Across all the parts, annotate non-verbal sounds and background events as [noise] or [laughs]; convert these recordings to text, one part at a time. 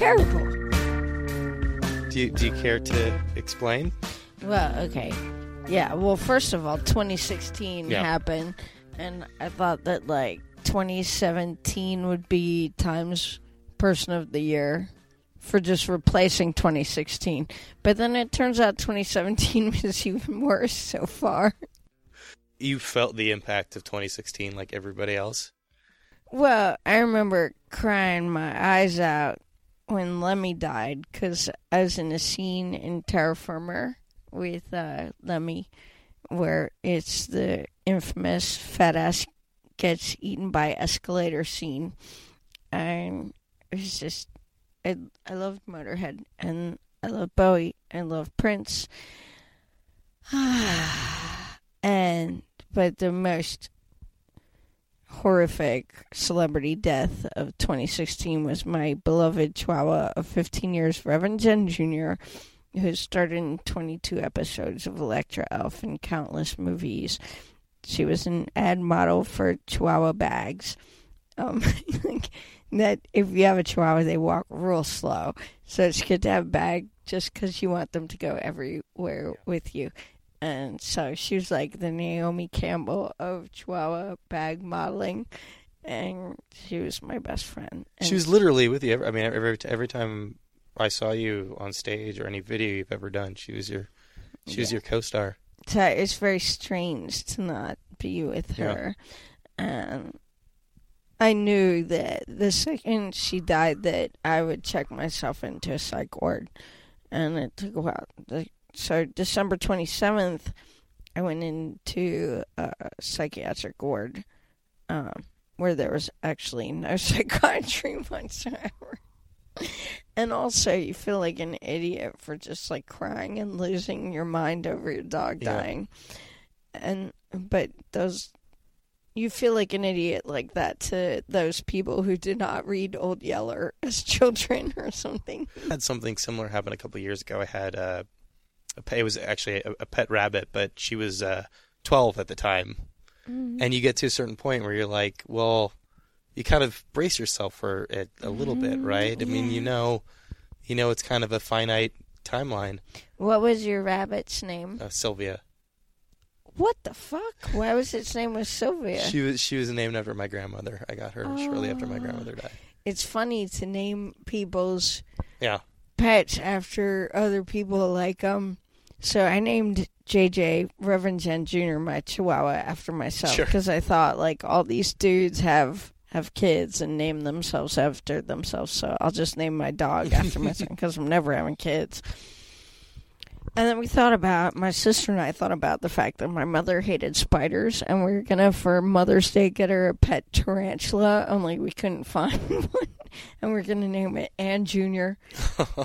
Terrible. Do you, do you care to explain? Well, okay. Yeah, well, first of all, 2016 Yeah. happened, and I thought that, like, 2017 would be Times Person of the Year for just replacing 2016. But then it turns out 2017 [laughs] was even worse so far. You felt the impact of 2016 like everybody else. Well, I remember crying my eyes out when Lemmy died because I was in a scene in Terror Firmer with uh, Lemmy where it's the infamous fat ass gets eaten by escalator scene. And it was just, I, I loved Motorhead and I love Bowie. I love Prince. [sighs] and, but the most horrific celebrity death of 2016 was my beloved Chihuahua of 15 years, Reverend Jen Jr., who starred in 22 episodes of Electra Elf and countless movies. She was an ad model for Chihuahua bags. Um, [laughs] that if you have a Chihuahua, they walk real slow. So it's good to have a bag just because you want them to go everywhere with you. And so she was like the Naomi Campbell of Chihuahua bag modeling, and she was my best friend. And She was literally with you. Every, I mean, every every time I saw you on stage or any video you've ever done, she was your she was your co-star. so it's very strange to not be with Yeah. her. And I knew that the second she died, that I would check myself into a psych ward, and it took a while. The- So December twenty seventh, I went into a psychiatric ward, um, where there was actually no [laughs] psychiatry whatsoever. And also, you feel like an idiot for just like crying and losing your mind over your dog Yeah. dying. And but those, you feel like an idiot like that to those people who did not read Old Yeller as [laughs] children or something. I had something similar happen a couple years ago. I had uh, it was actually a, a pet rabbit, but she was uh, 12 at the time. And you get to a certain point where you're like, well, you kind of brace yourself for it a little bit, right? I mean, you know, you know, it's kind of a finite timeline. What was your rabbit's name? Uh, Sylvia, What the fuck? Why was its name was Sylvia? she was she was named after my grandmother. I got her shortly after my Oh. grandmother died. it's funny to name people's Yeah, pets after other people like um so I named JJ Reverend Jen Jr. my chihuahua after myself Sure. because I thought like all these dudes have have kids and name themselves after themselves so I'll just name my dog after myself [laughs] because I'm never having kids. And then we thought about my sister and I thought about the fact that my mother hated spiders and we were gonna for Mother's Day get her a pet tarantula only we couldn't [laughs] find one and we are gonna name it Ann Junior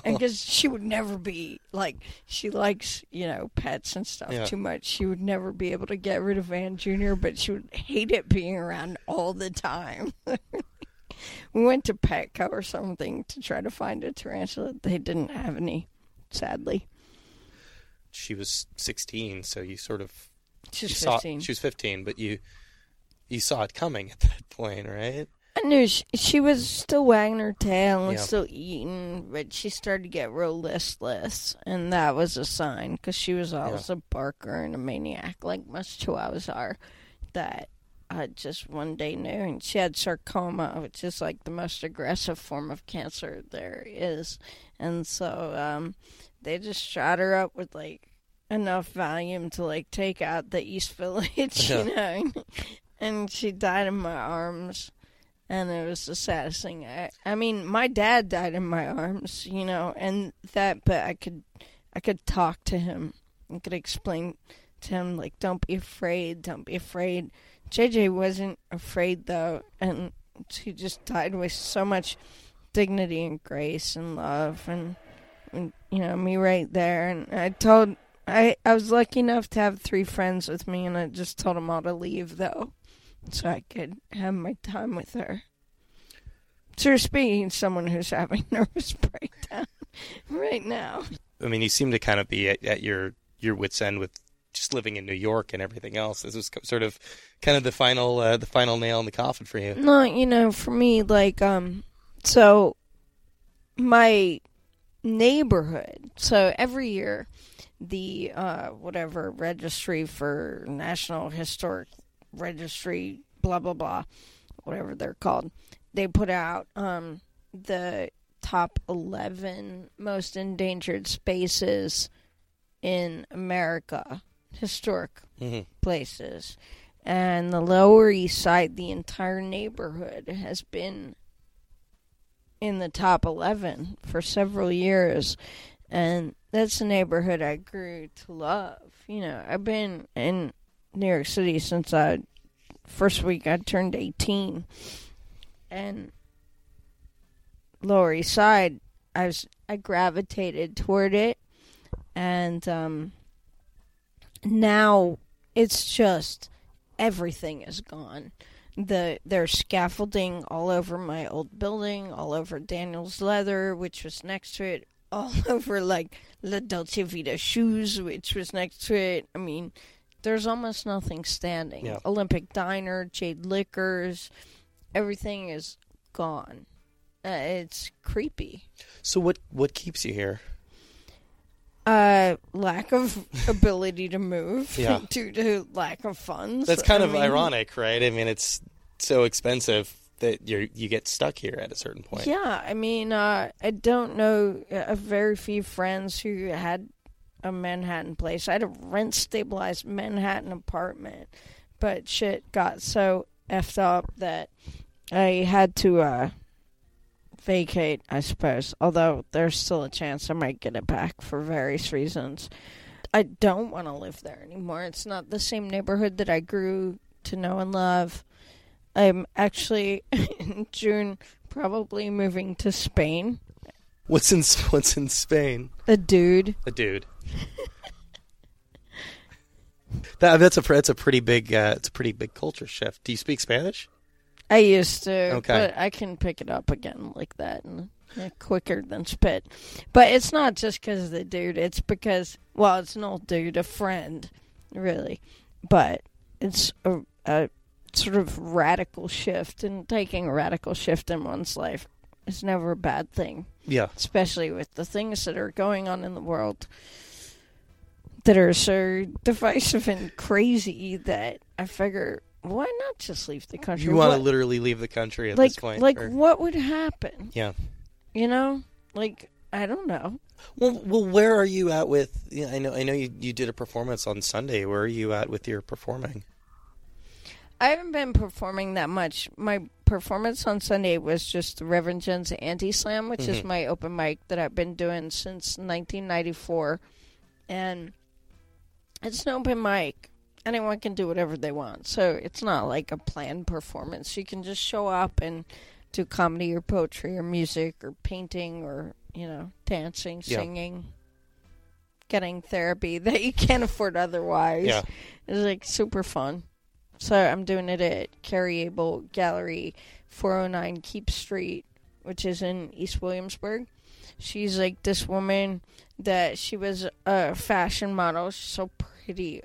and [laughs] because she would never be like she likes you know pets and stuff Yeah. too much she would never be able to get rid of Ann Junior but she would hate it being around all the time. [laughs] we went to Petco or something to try to find a tarantula. They didn't have any, sadly. She was 16, so you sort of you saw 15. she was 15, but you you saw it coming at that point, right? I knew she, she was still wagging her tail and was Yeah. still eating, but she started to get real listless, and that was a sign because she was always a barker and a maniac, like most chihuahuas are. That I just one day knew, and she had sarcoma, which is like the most aggressive form of cancer there is, and so um, they just shot her up with like enough volume to like take out the East Village, Yeah. [laughs] you know, and she died in my arms and it was the saddest thing. I, I mean, my dad died in my arms, you know, and that, but I could, I could talk to him. I could explain to him like, "Don't be afraid, don't be afraid." JJ wasn't afraid though, and she just died with so much dignity and grace and love, and, you know, me right there. And I told, I, I was lucky enough to have three friends with me, and I just told them all to leave though so I could have my time with her. So speaking someone who's having [laughs] nervous breakdown [laughs] right now. I mean, you seem to kind of be at, at your your wits end with just living in New York and everything else. This was sort of kind of the final uh, the final nail in the coffin for you. No, you know, for me, like, um, so my neighborhood. So every year, the uh, whatever registry for National Historic Registry, blah blah blah, whatever they're called, they put out um, the top eleven most endangered spaces in America, historic hmm places. And the Lower East Side, the entire neighborhood has been in the top 11 for several years. And that's a neighborhood I grew to love. You know, I've been in New York City since I first week I turned 18. And Lower East Side, I was I gravitated toward it and um now it's just everything is gone. The there's scaffolding all over my old building, all over Daniel's Leather, which was next to it, all [laughs] over like La Dolce Vita shoes, which was next to it. I mean, there's almost nothing standing. Yeah. Olympic Diner, Jade Liquors, everything is gone. Uh, it's creepy. So what what keeps you here? Uh, lack of [laughs] ability to move Yeah. [laughs] due to lack of funds. That's kind I of mean, ironic, right? I mean, it's so expensive that you you get stuck here at a certain point. Yeah, I mean, uh, I don't know a very few friends who had a Manhattan place. I had a rent stabilized Manhattan apartment, but shit got so effed up that I had to uh, vacate. I suppose, although there's still a chance I might get it back for various reasons. I don't want to live there anymore. It's not the same neighborhood that I grew to know and love. I'm actually [laughs] in June probably moving to Spain. What's in What's in Spain? A dude. A dude. that, that's a that's a pretty big uh, it's a pretty big culture shift. Do you speak Spanish? I used to, Okay. but I can pick it up again like that and yeah, quicker than spit. But it's not just because of the dude. It's because well, it's an old dude, a friend, really. But it's a, a sort of radical shift, and taking a radical shift in one's life is never a bad thing. Yeah. especially with the things that are going on in the world that are so divisive and crazy that I figure why not just leave the country? You want to literally leave the country at like this point? like or- what would happen? Yeah. You know, like I don't know. Well, well, where are you at with? Yeah, I know, I know you you did a performance on Sunday. Where are you at with your performing? I haven't been performing that much. My performance on Sunday was just the Reverend Jen's Anti Slam, which is Mhm. my open mic that I've been doing since 1994. And it's an open mic. Anyone can do whatever they want. So it's not like a planned performance. You can just show up and do comedy or poetry or music or painting or, you know, dancing, Yeah. singing, getting therapy [laughs] that you can't afford otherwise. Yeah. It's like super fun. So I'm doing it at Carrie Able Gallery, 409 Keap Street, which is in East Williamsburg. She's like this woman that she was a fashion model. She's so pretty.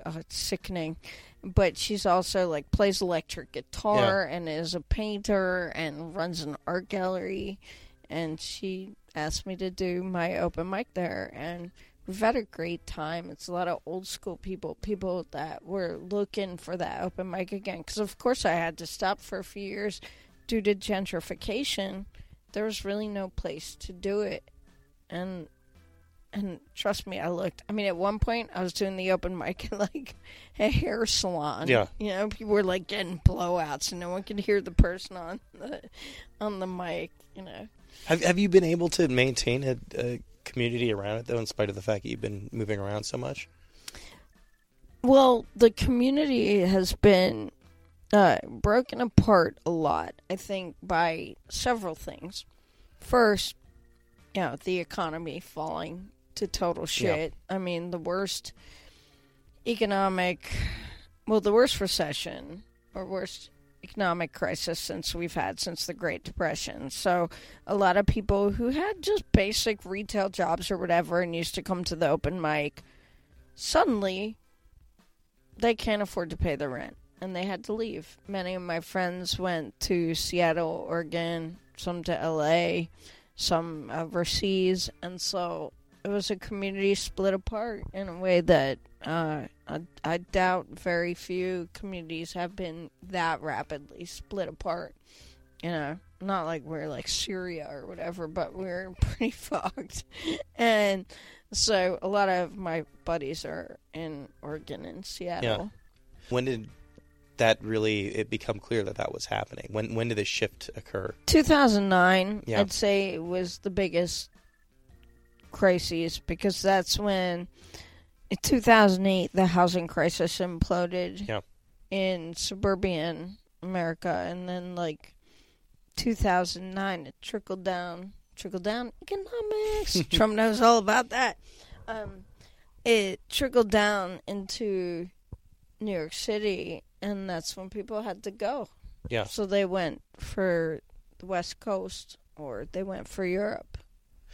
Oh, uh, it's sickening. But she's also like plays electric guitar and is a painter and runs an art gallery. And she asked me to do my open mic there. And we've had a great time. It's a lot of old school people, people that were looking for that open mic again. Because of course I had to stop for a few years due to gentrification. There was really no place to do it, and and trust me, I looked. I mean, at one point I was doing the open mic at like a hair salon. Yeah. you know, people were like getting blowouts, and no one could hear the person on the on the mic. You know. Have Have you been able to maintain a, a community around it though, in spite of the fact that you've been moving around so much? Well, the community has been uh, broken apart a lot, I think, by several things. First, you know, the economy falling to total shit. I mean, the worst economic, well, the worst recession or worst economic crisis since we've had since the Great Depression. So, a lot of people who had just basic retail jobs or whatever and used to come to the open mic suddenly they can't afford to pay the rent and they had to leave. Many of my friends went to Seattle, Oregon, some to LA, some overseas, and so it was a community split apart in a way that uh, I, I doubt very few communities have been that rapidly split apart. You know, not like we're like Syria or whatever, but we're [laughs] pretty fucked. And so a lot of my buddies are in Oregon and Seattle. Yeah. When did that really it become clear that that was happening? When when did the shift occur? 2009, Yeah. I'd say was the biggest crises because that's when in 2008 the housing crisis imploded Yeah. in suburban America and then like 2009 it trickled down trickled down economics [laughs] Trump knows all about that um it trickled down into New York City and that's when people had to go Yeah. so they went for the West Coast or they went for Europe.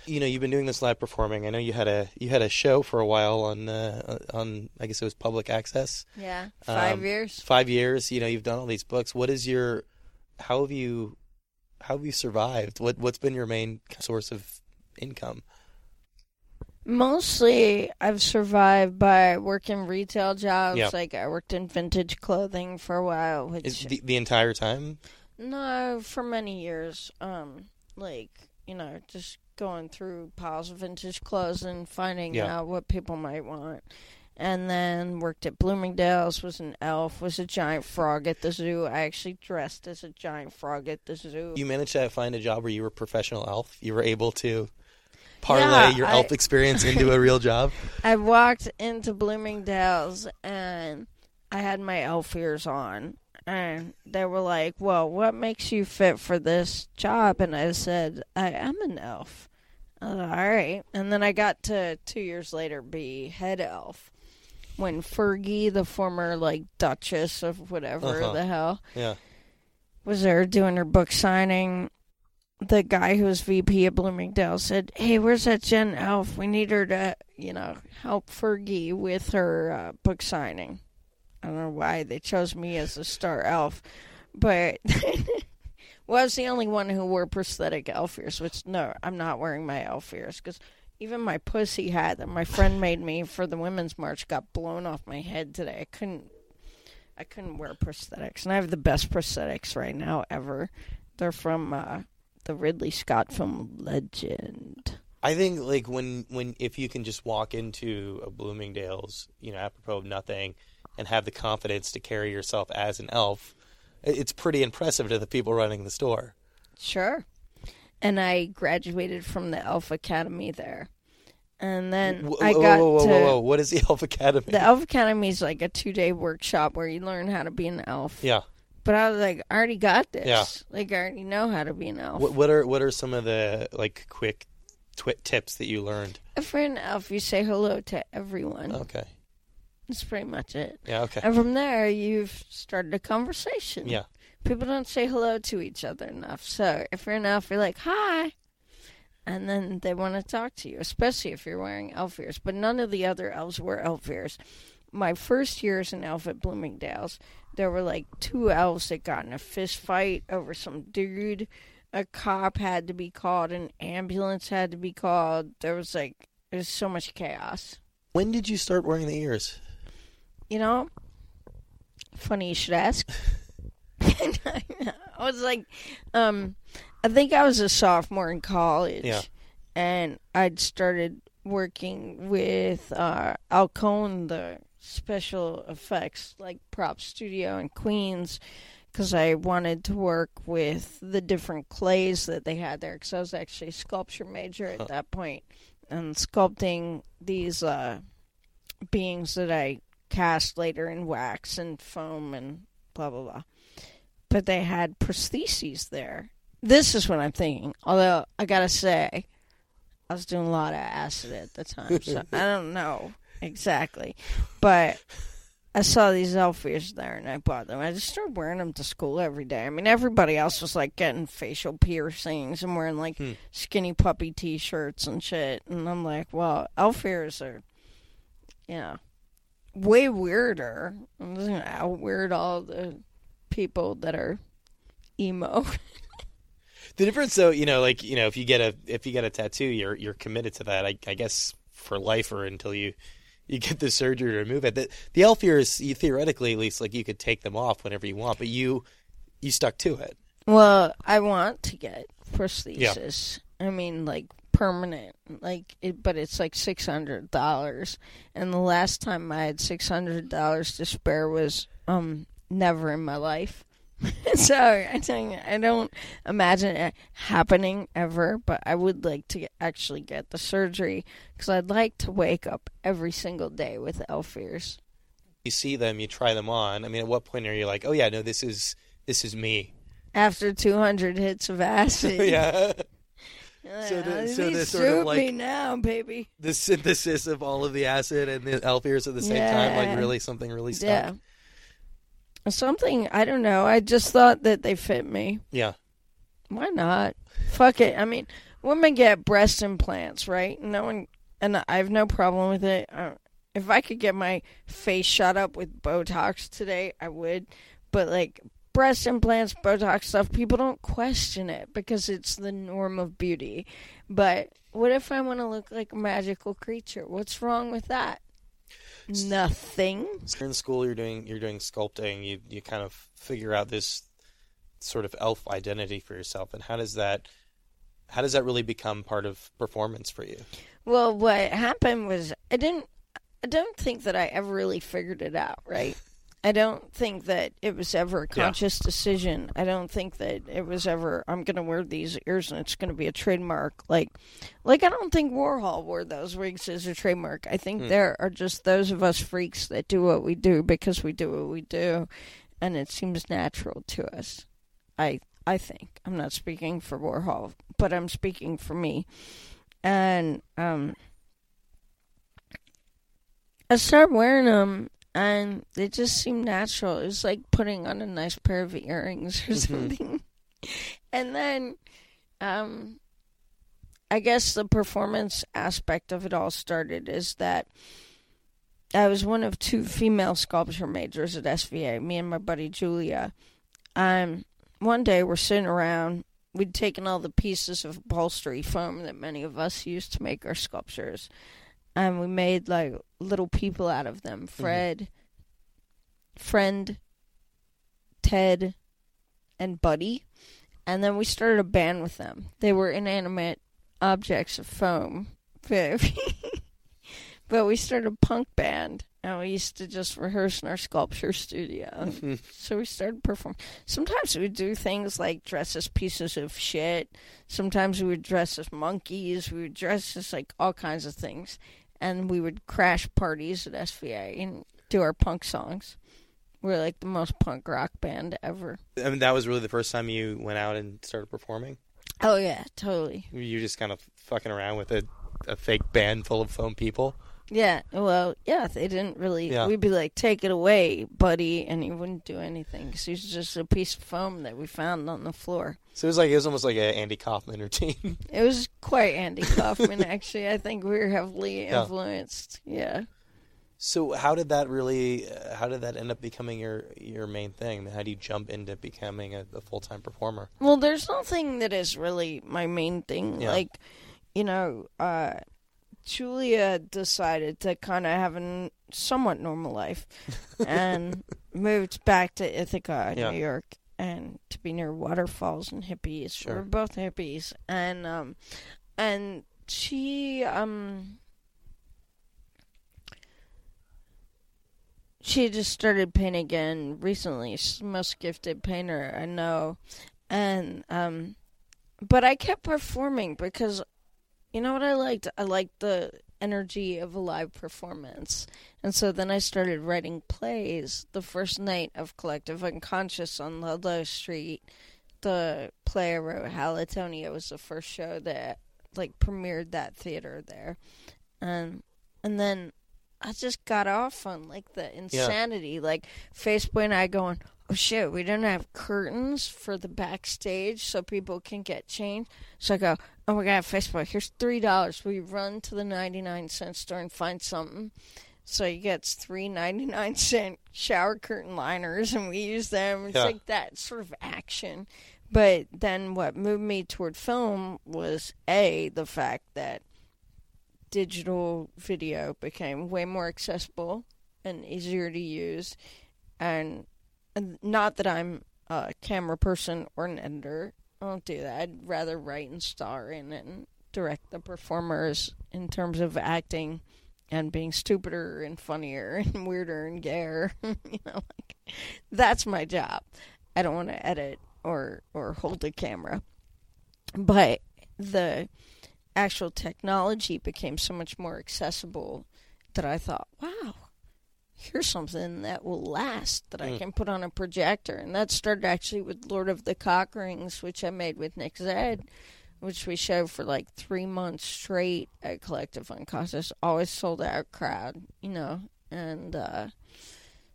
You know, you've been doing this live performing. I know you had a you had a show for a while on uh, on I guess it was public access. Yeah, five Um, years. Five years. You know, you've done all these books. What is your how have you how have you survived? What what's been your main source of income? Mostly, I've survived by working retail jobs. Yeah. Like I worked in vintage clothing for a while, which Is the, the entire time? no, for many years. Um, like you know, just going through piles of vintage clothes and finding Yeah. out what people might want. And then worked at Bloomingdale's, was an elf, was a giant frog at the zoo. I actually dressed as a giant frog at the zoo. You managed to find a job where you were a professional elf. You were able to parlay Yeah, your I- elf experience into a real job. [laughs] I walked into Bloomingdale's and I had my elf ears on. And they were like, Well, what makes you fit for this job? And I said, I am an elf. All right. And then I got to two years later be head elf. When Fergie, the former like Duchess of whatever Uh-huh. the hell, Yeah. was there doing her book signing. The guy who was VP of Bloomingdale said, "Hey, where's that Jen Elf? We need her to, you know, help Fergie with her uh, book signing." Why they chose me as a star elf, but [laughs] I was the only one who wore prosthetic elf ears. Which no, I'm not wearing my elf ears because even my pussy hat that my friend made me for the women's march got blown off my head today. I couldn't I couldn't wear prosthetics, and I have the best prosthetics right now ever. They're from uh, the Ridley Scott film Legend. I think like when when if you can just walk into a Bloomingdale's, you know, apropos of nothing, and have the confidence to carry yourself as an elf, it's pretty impressive to the people running the store. Sure. And I graduated from the Elf Academy there, and then Whoa, I got whoa, whoa, to whoa, whoa. What is the [laughs] Elf Academy? the Elf Academy is like a two day workshop where you learn how to be an elf. yeah. But I was like, I already got this. Yeah. Like I already know how to be an elf. What, what are what are some of the like quick twi- tips that you learned? If you're an elf, you say hello to everyone. Okay. That's pretty much it. Yeah. Okay. And from there, you've started a conversation. Yeah. People don't say hello to each other enough. So if you're an elf, you're like, hi. And then they want to talk to you, especially if you're wearing elf ears. But none of the other elves wear elf ears. My first year as an elf at Bloomingdale's, there were like two elves that got in a fist fight over some dude. A cop had to be called, an ambulance had to be called. There was like, there's so much chaos. When did you start wearing the ears? You know, funny you should ask. [laughs] I was like, um, I think I was a sophomore in college, Yeah. and I'd started working with uh, Alcone, the special effects like prop studio in Queens, because I wanted to work with the different clays that they had there. Because I was actually a sculpture major at Huh. that point, and sculpting these uh, beings that I cast later in wax and foam and blah blah blah. But they had prostheses there. This is what I'm thinking. Although I gotta say, I was doing a lot of acid at the time, so [laughs] I don't know exactly. But I saw these elf ears there, and I bought them. I just started wearing them to school every day. I mean, everybody else was like getting facial piercings and wearing like Hmm. skinny puppy T-shirts and shit, and I'm like, well, elf ears are, you know, way weirder. I'm just gonna out weird all the people that are emo. the difference, though, you know, like you know, if you get a if you get a tattoo, you're you're committed to that. I, I guess for life or until you you get the surgery to remove it. The, the elf ears, you theoretically at least, like you could take them off whenever you want, but you you stuck to it. Well, I want to get prosthesis. I mean, like permanent, like it, but it's like six hundred dollars. And the last time I had six hundred dollars to spare was um never in my life. [laughs] so I think I don't imagine it happening ever, but I would like to actually get the surgery because I'd like to wake up every single day with elf ears. You see them, you try them on. I mean, at what point are you like, oh yeah, no, this is this is me? After two hundred hits of acid, [laughs] yeah. So, the- so the sort of, like- now, baby. The synthesis [laughs] of all of the acid and the elf ears at the same time, like really something really stuck. Yeah. Something I don't know. I just thought that they fit me. Yeah. Why not? Fuck it. I mean, women get breast implants, right? No one, and I have no problem with it. Uh, if I could get my face shot up with Botox today, I would. But like breast implants, Botox stuff, people don't question it because it's the norm of beauty. But what if I want to look like a magical creature? What's wrong with that? Nothing. So in school, you're doing you're doing sculpting. You you kind of figure out this sort of elf identity for yourself, and how does that how does that really become part of performance for you? Well, what happened was I didn't. I don't think that I ever really figured it out. Right. I don't think that it was ever a Yeah. conscious decision. I don't think that it was ever. I'm going to wear these ears and it's going to be a trademark. Like, like I don't think Warhol wore those wigs as a trademark. I think Hmm. there are just those of us freaks that do what we do because we do what we do, and it seems natural to us. I I think I'm not speaking for Warhol, but I'm speaking for me, and um. I started wearing them, and they just seemed natural. It was like putting on a nice pair of earrings or [laughs] Mhm. something. and then, um, I guess the performance aspect of it all started is that I was one of two female sculpture majors at SVA. Me and my buddy Julia. Um, one day we're sitting around. We'd taken all the pieces of upholstery foam that many of us used to make our sculptures, and we made like little people out of them. Mm-hmm. Fred, friend, Ted, and Buddy. And then we started a band with them. They were inanimate objects of foam. [laughs] but we started a punk band. And we used to just rehearse in our sculpture studio. [laughs] so we started performing. Sometimes we would do things like dress as pieces of shit. Sometimes we would dress as monkeys. We would dress as like all kinds of things. And we would crash parties at SVA and do our punk songs. We're like the most punk rock band ever. I mean, that was really the first time you went out and started performing. Oh yeah, totally. You just kind of fucking around with a, a fake band full of foam people. Yeah, well, yeah, they didn't really. Yeah. We'd be like, "Take it away, buddy," and he wouldn't do anything because he was just a piece of foam that we found on the floor. So it was like it was almost like an Andy Kaufman routine. [laughs] It was quite Andy Kaufman, actually. I think we were heavily influenced. Yeah. so how did that really? Uh, how did that end up becoming your your main thing? How do you jump into becoming a, a full time performer? Well, there's nothing that is really my main thing. Yeah. Like, you know, uh, Julia decided to kind of have a somewhat normal life [laughs] and moved back to Ithaca, Yeah. New York, and to be near waterfalls and hippies. Sure. We're both hippies, and um, and she um. She just started painting again recently. She's the most gifted painter I know. And um but I kept performing because you know what I liked? I liked the energy of a live performance. And so then I started writing plays. The first night of Collective Unconscious on Ludlow Street, the play I wrote, Halitonia, was the first show that like premiered that theater there. And and then I just got off on like the insanity. Like Facebook and I going, oh shit, we don't have curtains for the backstage so people can get changed. So I go, oh my god, Facebook, here's three dollars. We run to the ninety nine cent store and find something. So he gets three ninety nine cent shower curtain liners, and we use them. It's Yeah. like that sort of action. But then what moved me toward film was a the fact that digital video became way more accessible and easier to use, and, and not that I'm a camera person or an editor. I don't do that. I'd rather write and star in and direct the performers in terms of acting and being stupider and funnier [laughs] and weirder and gayer. [laughs] you know, like that's my job. I don't want to edit or or hold a camera. But the actual technology became so much more accessible that I thought, wow, here's something that will last that I Mm. can put on a projector. And that started actually with Lord of the Cock Rings, which I made with Nick Zedd, which we showed for like three months straight at Collective Unconscious. Always sold out crowd, you know. And uh,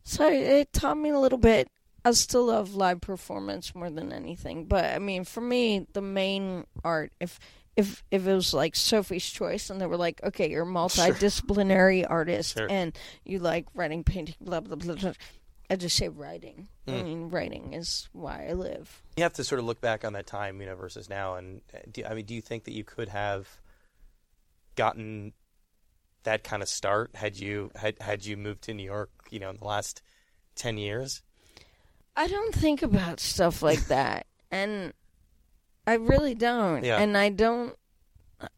so it taught me a little bit. I still love live performance more than anything. But I mean, for me, the main art, if if if it was like Sophie's Choice, and they were like, okay, you're a multidisciplinary artist, Sure. and you like writing, painting, blah blah blah. blah. I just say writing. I Mm. mean, writing is why I live. You have to sort of look back on that time, you know, versus now. And uh, do, I mean, do you think that you could have gotten that kind of start had you had had you moved to New York, you know, in the last ten years? I don't think about stuff like that, and I really don't. Yeah. And I don't.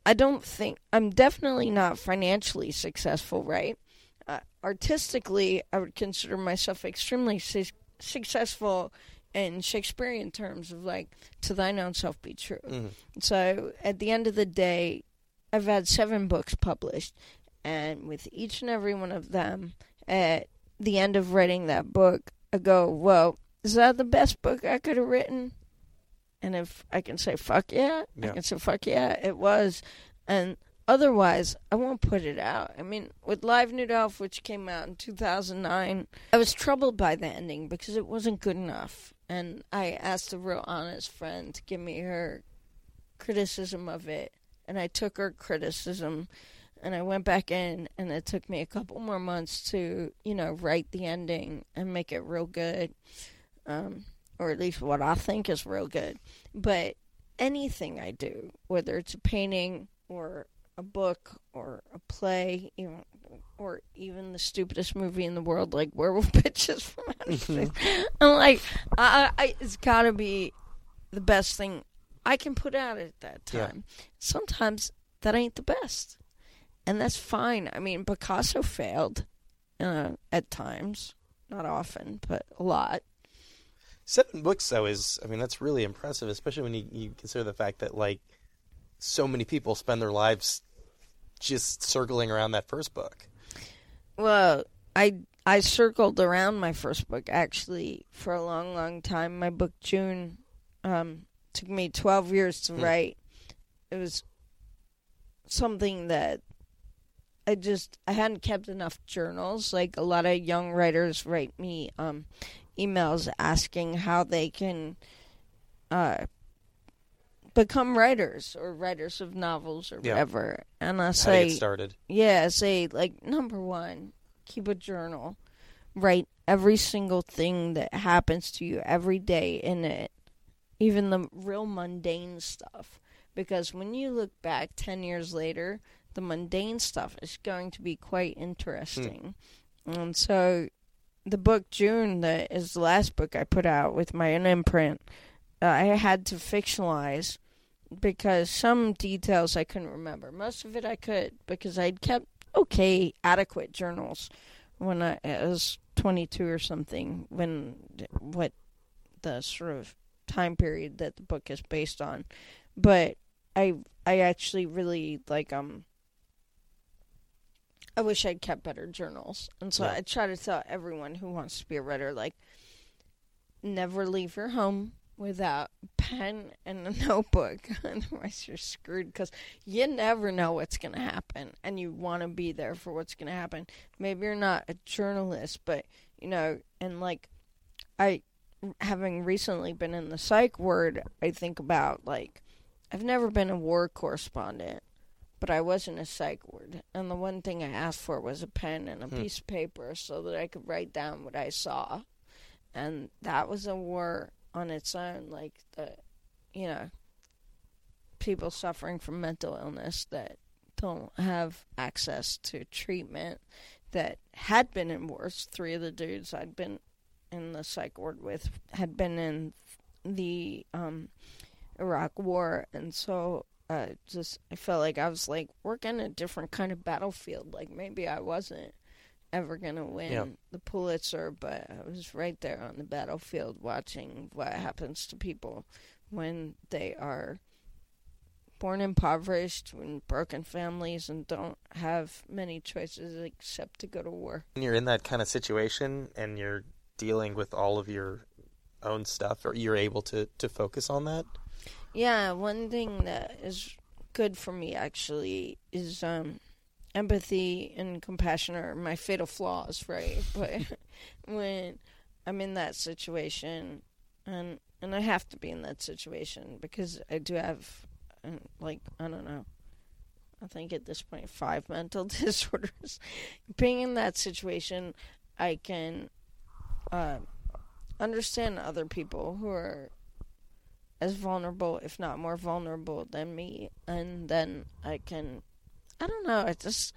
I don't think I'm definitely not financially successful, right? Uh, artistically, I would consider myself extremely su- successful in Shakespearean terms of like, "To thine own self be true." Mhm. So at the end of the day, I've had seven books published, and with each and every one of them, at the end of writing that book, I go, "Well, is that the best book I could have written?" And if I can say "fuck yeah," Yeah. I can say "fuck yeah," it was. And otherwise, I won't put it out. I mean, with Live Nude Elf, which came out in 2009, I was troubled by the ending because it wasn't good enough. And I asked a real honest friend to give me her criticism of it. And I took her criticism and I went back in, and it took me a couple more months to, you know, write the ending and make it real good. Um, or at least what I think is real good. But anything I do, whether it's a painting or a book or a play, even, or even the stupidest movie in the world, like Werewolf [laughs] Bitches from Outer Space, I'm like, I, I, it's got to be the best thing I can put out at that Yeah. time. Sometimes that ain't the best, and that's fine. I mean, Picasso failed uh, at times, not often, but a lot. Seven books, though, is I mean that's really impressive, especially when you, you consider the fact that like so many people spend their lives just circling around that first book. Well, I I circled around my first book actually for a long, long time. My book June um, took me twelve years to Hmm. write. It was something that I just I hadn't kept enough journals. Like a lot of young writers write me um, emails asking how they can uh, become writers or writers of novels or Yeah. whatever. And I say get started? yeah, say like number one, keep a journal. Write every single thing that happens to you every day in it, even the real mundane stuff. Because when you look back 10 years later, the mundane stuff is going to be quite interesting. And so the book June, that is the last book I put out with my own imprint, uh, I had to fictionalize because some details I couldn't remember. Most of it I could because I'd kept okay, adequate journals when I, I was 22 or something. When what the sort of time period that the book is based on, but I I actually really like um. I wish I'd kept better journals, and so Yeah. I try to tell everyone who wants to be a writer like, never leave your home without a pen and a [laughs] notebook. [laughs] Otherwise, you're screwed because you never know what's going to happen and you want to be there for what's going to happen. Maybe you're not a journalist, but, you know, and like, I, having recently been in the psych ward, I think about like, I've never been a war correspondent. But I wasn't a psych ward. And the one thing I asked for was a pen and a Hmm. piece of paper so that I could write down what I saw. And that was a war on its own. Like, the, you know, people suffering from mental illness that don't have access to treatment that had been in wars. Three of the dudes I'd been in the psych ward with had been in the um, Iraq War, and so uh, just I felt like I was like working a different kind of battlefield. Like maybe I wasn't ever gonna win Yeah. the Pulitzer, but I was right there on the battlefield watching what happens to people when they are born impoverished, when broken families, and don't have many choices except to go to war. When you're in that kind of situation and you're dealing with all of your own stuff, or you're able to to focus on that. Yeah, one thing that is good for me actually is um, empathy and compassion are my fatal flaws, right? [laughs] But when I'm in that situation, and and I have to be in that situation because I do have, um, like I don't know, I think at this point five [laughs] mental [laughs] disorders. Being in that situation, I can uh, understand other people who are as vulnerable, if not more vulnerable than me, and then I can, I don't know, it's just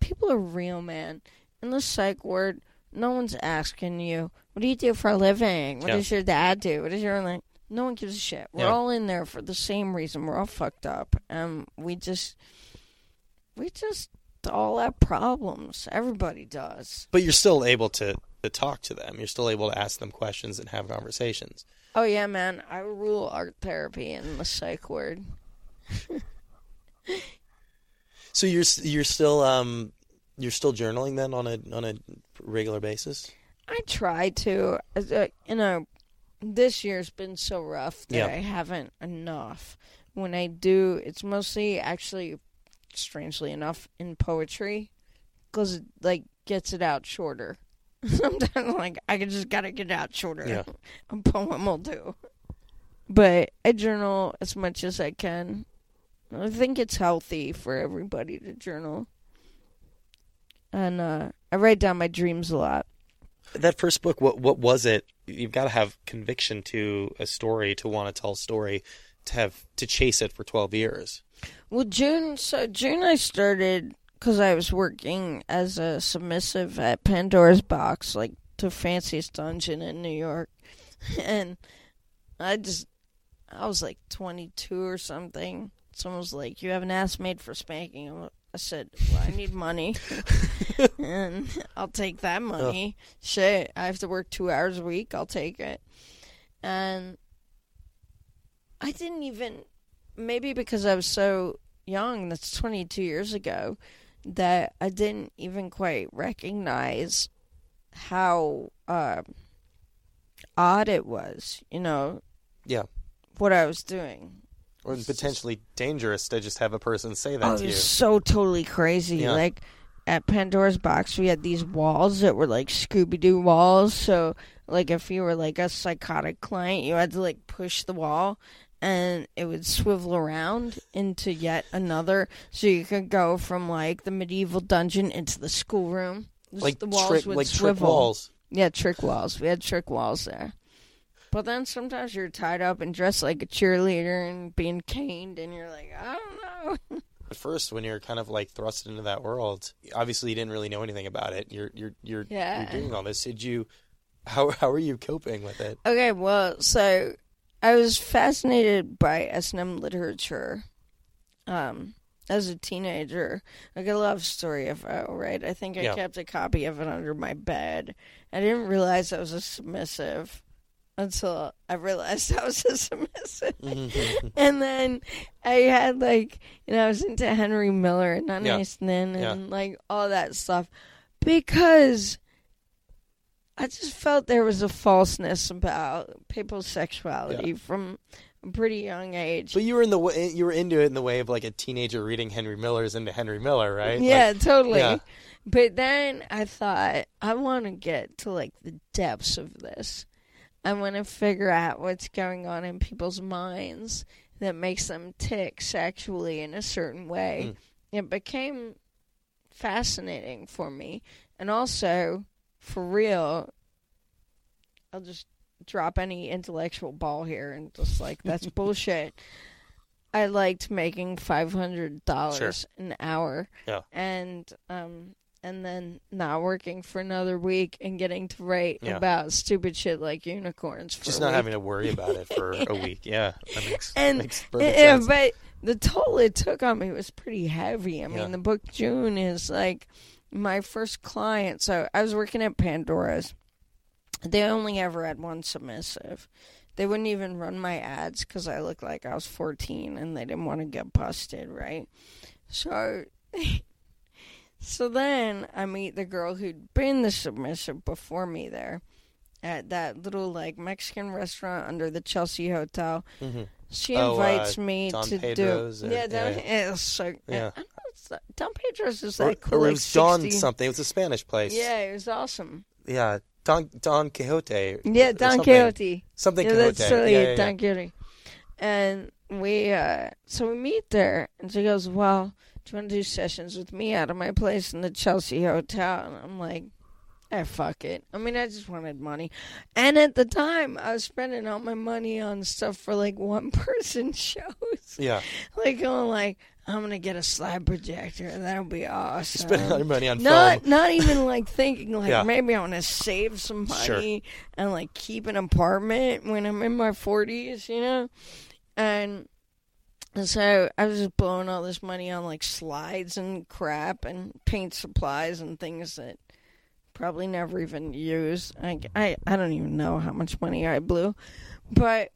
people are real, man. In the psych ward, no one's asking you, "What do you do for a living? What Yeah. does your dad do? What is your like?" No one gives a shit. We're Yeah. all in there for the same reason. We're all fucked up, and we just, we just all have problems. Everybody does. But you're still able to to talk to them. You're still able to ask them questions and have conversations. Oh yeah, man. I rule art therapy in the psych ward. [laughs] So you're you're still um you're still journaling then on a on a regular basis. I try to. As You know, this year's been so rough that Yeah. I haven't enough. When I do, it's mostly actually, strangely enough, in poetry, because it like gets it out shorter. [laughs] Sometimes, like I just gotta get out shorter. Yeah. A poem will do. But I journal as much as I can. I think it's healthy for everybody to journal. And uh, I write down my dreams a lot. That first book, what what was it? You've got to have conviction to a story to want to tell a story, to have to chase it for twelve years. Well, June. So June, I started because I was working as a submissive at Pandora's Box, like the fanciest dungeon in New York, [laughs] and I just, I was like 22 or something. Someone was like, "You have an ass made for spanking." I'm- said, "Well, I need money, [laughs] and I'll take that money. Shit, I have to work two hours a week. I'll take it." And I didn't even maybe because I was so young, that's 22 years ago, that I didn't even quite recognize how uh, odd it was, you know, Yeah, what I was doing. or potentially dangerous to just have a person say Oh, that it to you. was so totally crazy. Yeah. Like at Pandora's Box, we had these walls that were like Scooby Doo walls. So, like, if you were like a psychotic client, you had to like push the wall, and it would swivel around into yet another. So you could go from like the medieval dungeon into the schoolroom. Like the walls trick, would like trick swivel. walls. Yeah, trick walls. We had trick walls there. But then sometimes you're tied up and dressed like a cheerleader and being caned, and you're like, I don't know. [laughs] At first, when you're kind of like thrust into that world, obviously you didn't really know anything about it. You're you're you're Yeah. you're doing all this. Did you? How how are you coping with it? Okay, well, so I was fascinated by S&M literature um, as a teenager. Like a love story, if I right. I think I Yeah. kept a copy of it under my bed. I didn't realize I was a submissive until I realized [laughs] I was a submissive. Mhm. [laughs] and then I had like you know I was into Henry Miller and None Yeah. Nice Nin and Yeah. like all that stuff because I just felt there was a falseness about people's sexuality from a pretty young age. But you were in the you were into it in the way of like a teenager reading Henry Miller's into Henry Miller, right? yeah, Like, totally. yeah. But then I thought I want to get to like the depths of this. I want to figure out what's going on in people's minds that makes them tick sexually in a certain way. Mm. It became fascinating for me. And also, for real, I'll just drop any intellectual ball here and just like, that's [laughs] bullshit. I liked making five hundred dollars an hour, Yeah. and um, and then not working for another week and getting to write Yeah. about stupid shit like unicorns. For Just not week. having to worry about it for a week. [laughs] Yeah, that makes, And- makes yeah, sense. but the toll it took on me was pretty heavy. I mean, Yeah. the book June is like my first client. So I was working at Pandora's. They only ever had one submissive. They wouldn't even run my ads because I looked like I was 14 and they didn't want to get busted, right? So, [laughs] so then I meet the girl who'd been the submissive before me there at that little like Mexican restaurant under the Chelsea Hotel. Mhm. She Oh, uh, invites me Don to do or- yeah, Don, yeah. it's so Yeah. Know Don Pedro's is Or, like cool, or like it was Don 60 something. It was a Spanish place. Yeah, it was awesome. Yeah. Don Don Quixote. Yeah, Don something. Quixote. Something yeah, Quixote. that's yeah, yeah, yeah. Don Quixote. And we uh so we meet there and she goes, Well, do you want to do sessions with me out of my place in the Chelsea Hotel? And I'm like, Eh, fuck it. I mean, I just wanted money. And at the time, I was spending all my money on stuff for like one [laughs] person shows. Yeah. like going like, I'm gonna get a slide projector. And that'll be awesome. spending all your money on not film. not even like thinking like Yeah. maybe I want to save some Sure. money and like keep an apartment when I'm in my 40s, you know. And and so I was just blowing all this money on like slides and crap and paint supplies and things that probably never even used. I, I, I don't even know how much money I blew. But,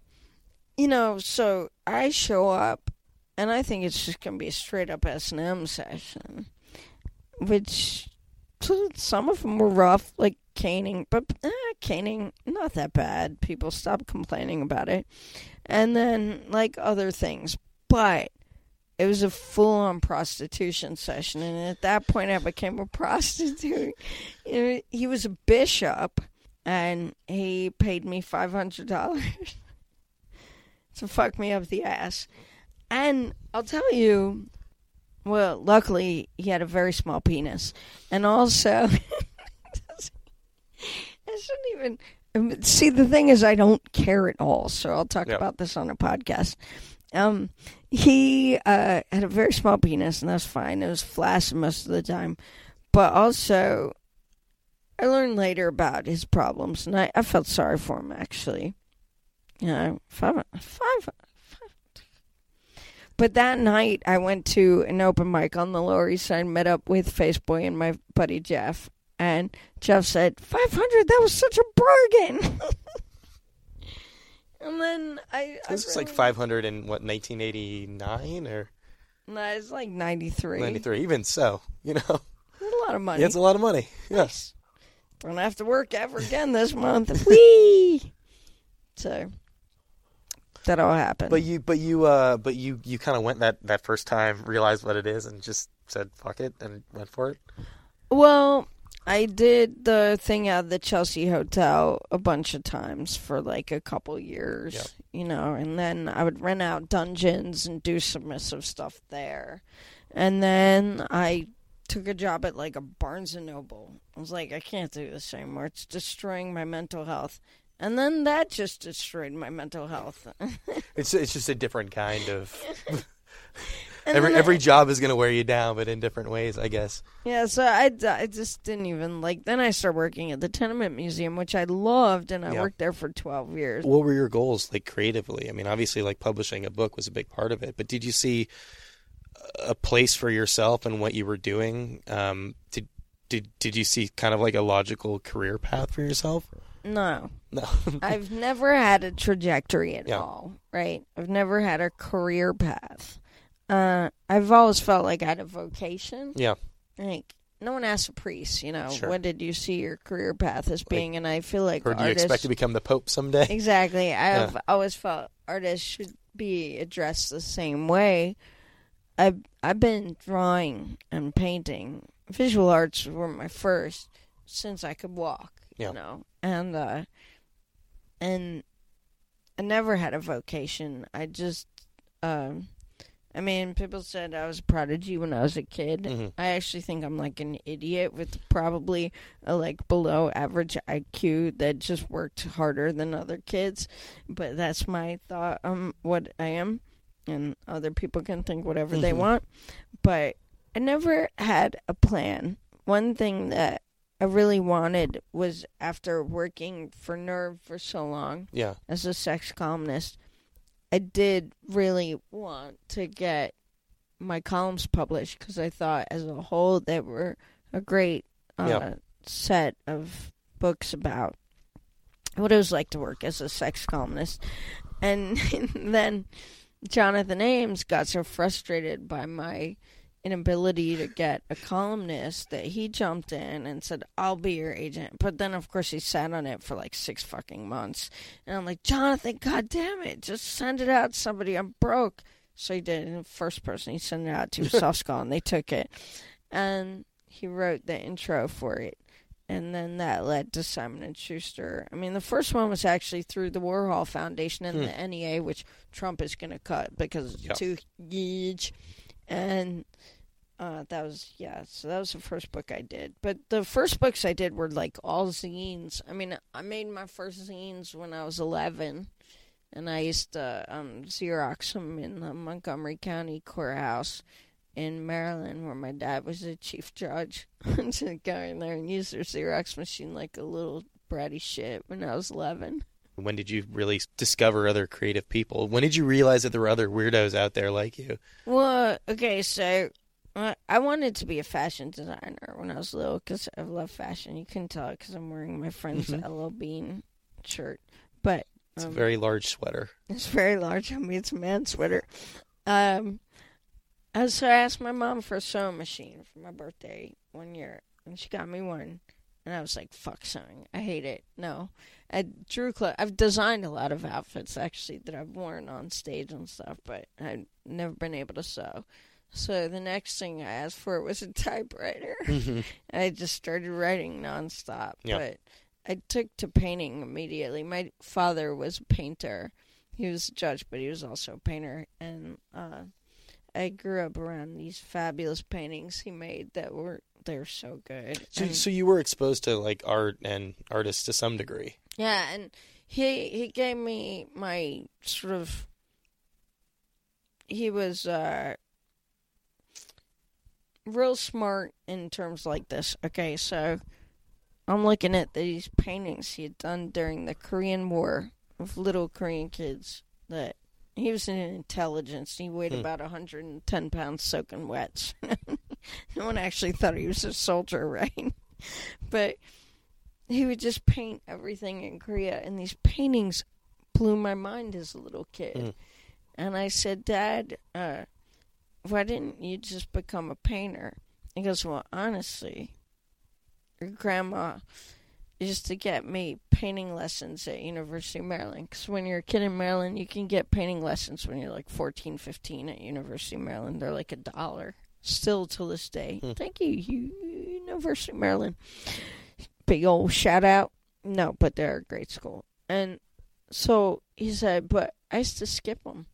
you know, so I show up and I think it's just going to be a straight up S&M session, which some of them were rough, like caning, but eh, caning, not that bad. People stopped complaining about it. And then, like other things. But it was a full on prostitution session. And at that point, I became a [laughs] prostitute. You know, he was a bishop, and he paid me $500 to [laughs] fuck me up the ass. And I'll tell you, well, luckily he had a very small penis, and also, [laughs] I shouldn't even see. The thing is, I don't care at all, so I'll talk Yeah. about this on a podcast. Um, he uh, had a very small penis, and that's fine. It was flaccid most of the time, but also, I learned later about his problems, and I, I felt sorry for him actually. You know, five, five, but that night, I went to an open mic on the Lower East Side, met up with Faceboy and my buddy Jeff. And Jeff said, 500, that was such a bargain. [laughs] and then I. I This was like 500 in what 1989 or No, it's like 93. 93. Even so, you know, It's a lot of money. yeah, it's a lot of money. Yes. Don't have to work ever again this month. [laughs] Whee! So, that all happened. But you, but you, uh, but you, you kind of went that that first time, realized what it is, and just said fuck it and went for it. Well, I did the thing at the Chelsea Hotel a bunch of times for like a couple years, Yep. you know, and then I would rent out dungeons and do submissive stuff there. And then I took a job at like a Barnes and Noble. I was like, I can't do this anymore. It's destroying my mental health. And then that just destroyed my mental health. [laughs] It's it's just a different kind of. [laughs] then every I- every job is going to wear you down, but in different ways, I guess. Yeah, so I, I just didn't even like. Then I started working at the Tenement Museum, which I loved, and I Yeah. worked there for twelve years. What were your goals, like creatively? I mean, obviously, like publishing a book was a big part of it, but did you see a place for yourself and what you were doing? Um, did did did you see kind of like a logical career path for yourself? No, No. [laughs] I've never had a trajectory at Yeah. all. Right? I've never had a career path. Uh, I've always felt like I had a vocation. yeah. Like no one asks a priest, you know, Sure. what did you see your career path as being? and I feel like Or do you artists, expect to become the Pope someday? Exactly. [laughs] I've always felt artists should be addressed the same way. I've I've been drawing and painting. Visual arts were my first since I could walk. Yeah. You know, and uh, and I never had a vocation. I just um, I mean, people said I was a prodigy when I was a kid. Mhm. I actually think I'm like an idiot with probably a like below average IQ that just worked harder than other kids. But that's my thought on what I am, and other people can think whatever they Mhm. want. But I never had a plan. One thing that I really wanted was after working for Nerve for so long Yeah. as a sex columnist, I did really want to get my columns published because I thought, as a whole, they were a great uh, Yeah. set of books about what it was like to work as a sex columnist. And [laughs] then Jonathan Ames got so frustrated by my inability to get a columnist that he jumped in and said, I'll be your agent. But then, of course, he sat on it for like six fucking months. And I'm like, Jonathan, god damn it, just send it out to somebody. I'm broke. So he did. And the first person he sent it out to was [laughs] Soft Skull, and they took it. And he wrote the intro for it. And then that led to Simon and Schuster. I mean, the first one was actually through the Warhol Foundation and Hmm. the NEA, which Trump is going to cut because it's Yeah. too huge. And uh, that was yeah. So that was the first book I did. But the first books I did were like all zines. I mean, I made my first zines when I was eleven, and I used to um, Xerox them in the Montgomery County courthouse in Maryland, where my dad was the chief judge. [laughs] to go in there and use their Xerox machine like a little bratty shit when I was eleven. When did you really discover other creative people? When did you realize that there were other weirdos out there like you? Well, okay, so uh, I wanted to be a fashion designer when I was little because I love fashion. You can tell because I'm wearing my friend's. LL Bean shirt, but It's um, a very large sweater. it's very large. I mean, it's a man sweater. Um, and so I asked my mom for a sewing machine for my birthday one year, and she got me one. And I was like, "Fuck sewing! I hate it." No, I drew clothes. I've designed a lot of outfits actually that I've worn on stage and stuff, but I've never been able to sew. So the next thing I asked for was a typewriter. Mhm. [laughs] I just started writing nonstop. Yeah. But I took to painting immediately. My father was a painter. He was a judge, but he was also a painter. And uh, I grew up around these fabulous paintings he made that were they're so good. So, And- so you were exposed to like art and artists to some degree. yeah, and he he gave me my sort of he was uh real smart in terms like this. Okay, so I'm looking at these paintings he had done during the Korean War of little Korean kids that he was in intelligence. He weighed Hmm. about 110 pounds soaking wet. [laughs] no one actually thought he was a soldier, [laughs] right? But he would just paint everything in Korea, and these paintings blew my mind as a little kid. Mm. And I said, Dad, uh, why didn't you just become a painter? He goes, Well, honestly, your grandma used to get me painting lessons at University of Maryland. Because when you're a kid in Maryland, you can get painting lessons when you're like 14, 15 at University of Maryland. They're like a dollar. Still to this day. Hmm. Thank you, you, University of Maryland. Big old shout out. No, but they're a great school. And so he said, but I used to skip them.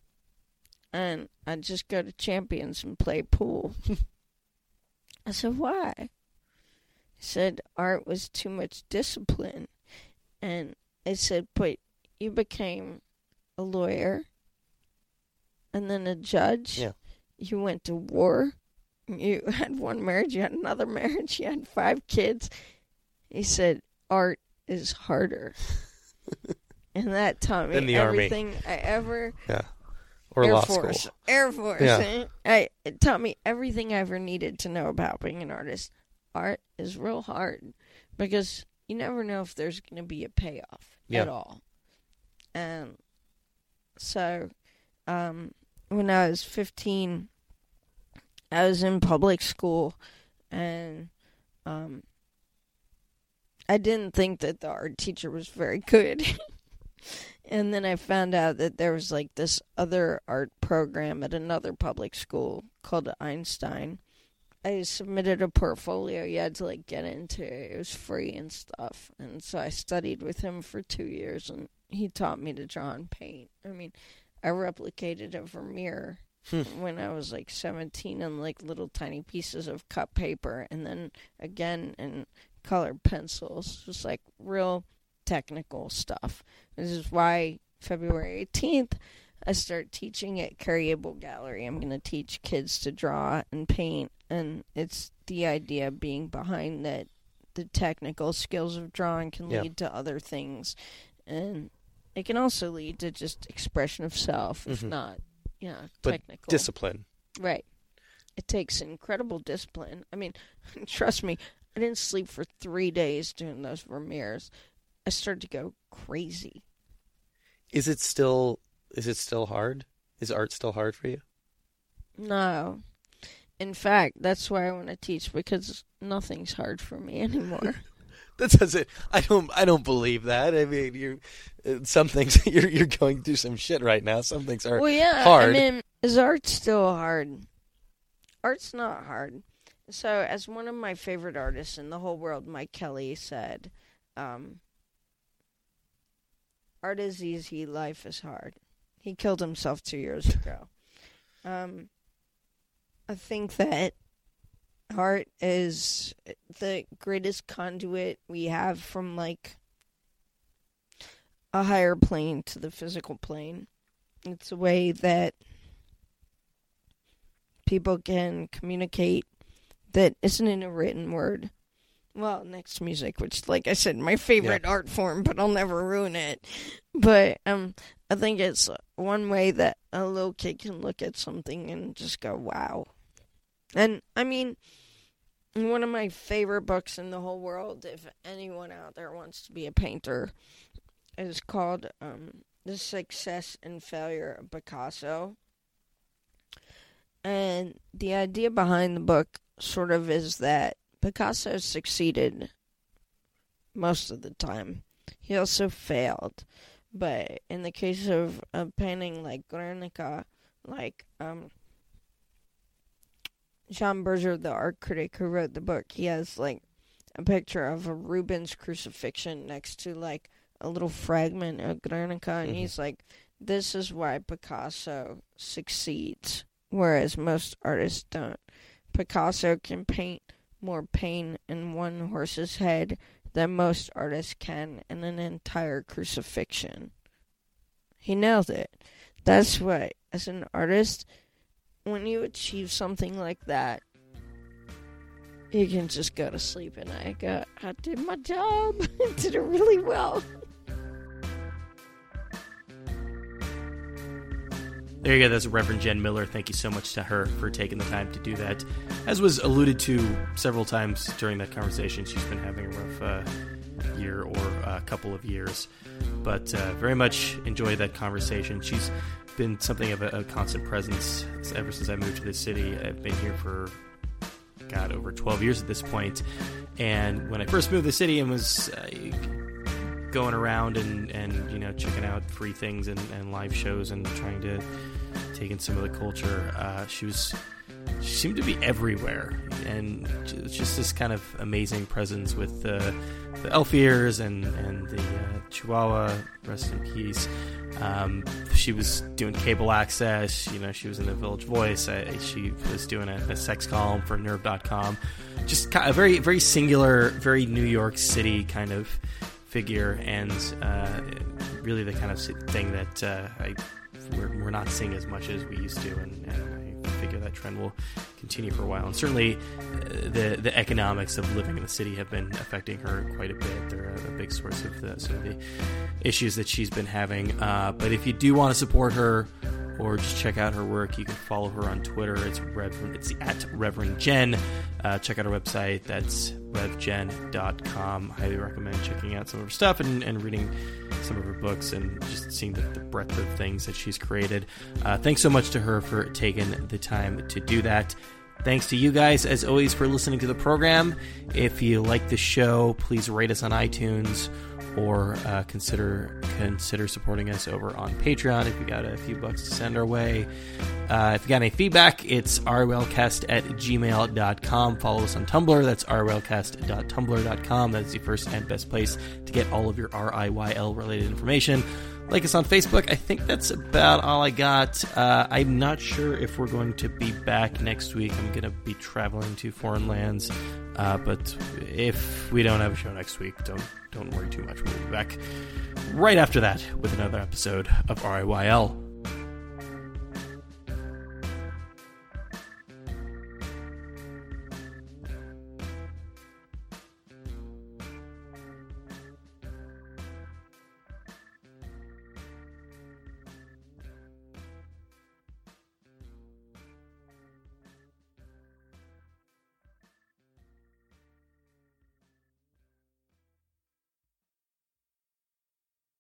And I'd just go to Champions and play pool. [laughs] I said, why? Said, art was too much discipline. And I said, but you became a lawyer and then a judge. Yeah. You went to war. You [laughs] had one marriage, you had another marriage, you had five kids. He said, art is harder. [laughs] and that taught me Than the army. everything I ever Yeah. Or Air law Force. school. Air Force. Yeah. I, it taught me everything I ever needed to know about being an artist. Art is real hard because you never know if there's going to be a payoff Yeah. at all. And so, um, when I was 15, I was in public school and um, I didn't think that the art teacher was very good. [laughs] and then I found out that there was like this other art program at another public school called Einstein. I submitted a portfolio you had to like get into. It was free and stuff. And so I studied with him for 2 years and he taught me to draw and paint. I mean, I replicated a Vermeer Hmm. when I was like 17 in like little tiny pieces of cut paper and then again in colored pencils. Just like real technical stuff. This is why February 18th I start teaching at Carryable Gallery. I'm going to teach kids to draw and paint and it's the idea being behind that the technical skills of drawing can Yeah. lead to other things and it can also lead to just expression of self if Mhm. not yeah But technical Discipline. right it takes incredible discipline i mean [laughs] trust me i didn't sleep for three days doing those vermeers i started to go crazy Is it still? Is it still hard? Is art still hard for you? no in fact that's why i want to teach because nothing's hard for me [laughs] anymore [laughs] That doesn't. I don't. I don't believe that. I mean, you're. uh, Some things [laughs] you're you're going through some shit right now. Some things are. well yeah hard. i mean is art still hard art's not hard so as one of my favorite artists in the whole world mike kelley said um, art is easy life is hard he killed himself two years ago um, i think that art is the greatest conduit we have from like a higher plane to the physical plane it's a way that people can communicate that isn't in a written word. Well, next music, which, like I said, my favorite art form, but I'll never ruin it. But um, I think it's one way that a little kid can look at something and just go, "Wow!" And I mean, one of my favorite books in the whole world, if anyone out there wants to be a painter, is called um, "The Success and Failure of Picasso." And the idea behind the book sort of is that Picasso succeeded most of the time. He also failed. But in the case of a painting like Guernica, like um, Jean Berger, the art critic who wrote the book, he has like a picture of a Rubens crucifixion next to like a little fragment of Guernica, and Mhm. he's like, "This is why Picasso succeeds." whereas most artists don't. Picasso can paint more pain in one horse's head than most artists can in an entire crucifixion. He nailed it. That's what, as an artist, when you achieve something like that, you can just go to sleep and I go, I did my job. [laughs] did it really well. There you go. That's Reverend Jen Miller. Thank you so much to her for taking the time to do that. As was alluded to several times during that conversation, she's been having a rough uh, year or a couple of years, but uh, very much enjoyed that conversation. She's been something of a, a constant presence ever since I moved to this city. I've been here for God over 12 years at this point. and when I first moved to the city and was uh, going around and, and you know checking out free things and, and live shows and trying to take in some of the culture. Uh, she was she seemed to be everywhere, and just this kind of amazing presence with the the elf ears and and the uh, Chihuahua. Rest in peace. Um, she was doing cable access. You know, she was in the Village Voice. I, she was doing a, a sex column for Nerve.com. Just kind of a very very singular, very New York City kind of figure, and uh, really the kind of thing that uh, I we're, we're not seeing as much as we used to, and, and I figure that trend will continue for a while. And certainly, uh, the the economics of living in the city have been affecting her quite a bit. They're a, a big source of the, some of the issues that she's been having. Uh, but if you do want to support her, or just check out her work, you can follow her on Twitter. It's Reverend, it's at Reverend Jen. Uh, check out her website. That's revjen.com. Highly recommend checking out some of her stuff and, and reading some of her books and just seeing the, the breadth of things that she's created. Uh, thanks so much to her for taking the time to do that. Thanks to you guys, as always, for listening to the program. If you like the show, please rate us on iTunes or uh, consider consider supporting us over on Patreon if you got a few bucks to send our way. Uh, if you got any feedback, it's riylcast at gmail.com. Follow us on Tumblr. That's riylcast.tumblr.com. That's the first and best place to get all of your RIYL related information. Like us on Facebook. I think that's about all I got. Uh, I'm not sure if we're going to be back next week. I'm going to be traveling to foreign lands, uh, but if we don't have a show next week, don't don't worry too much. We'll be back right after that with another episode of RIYL.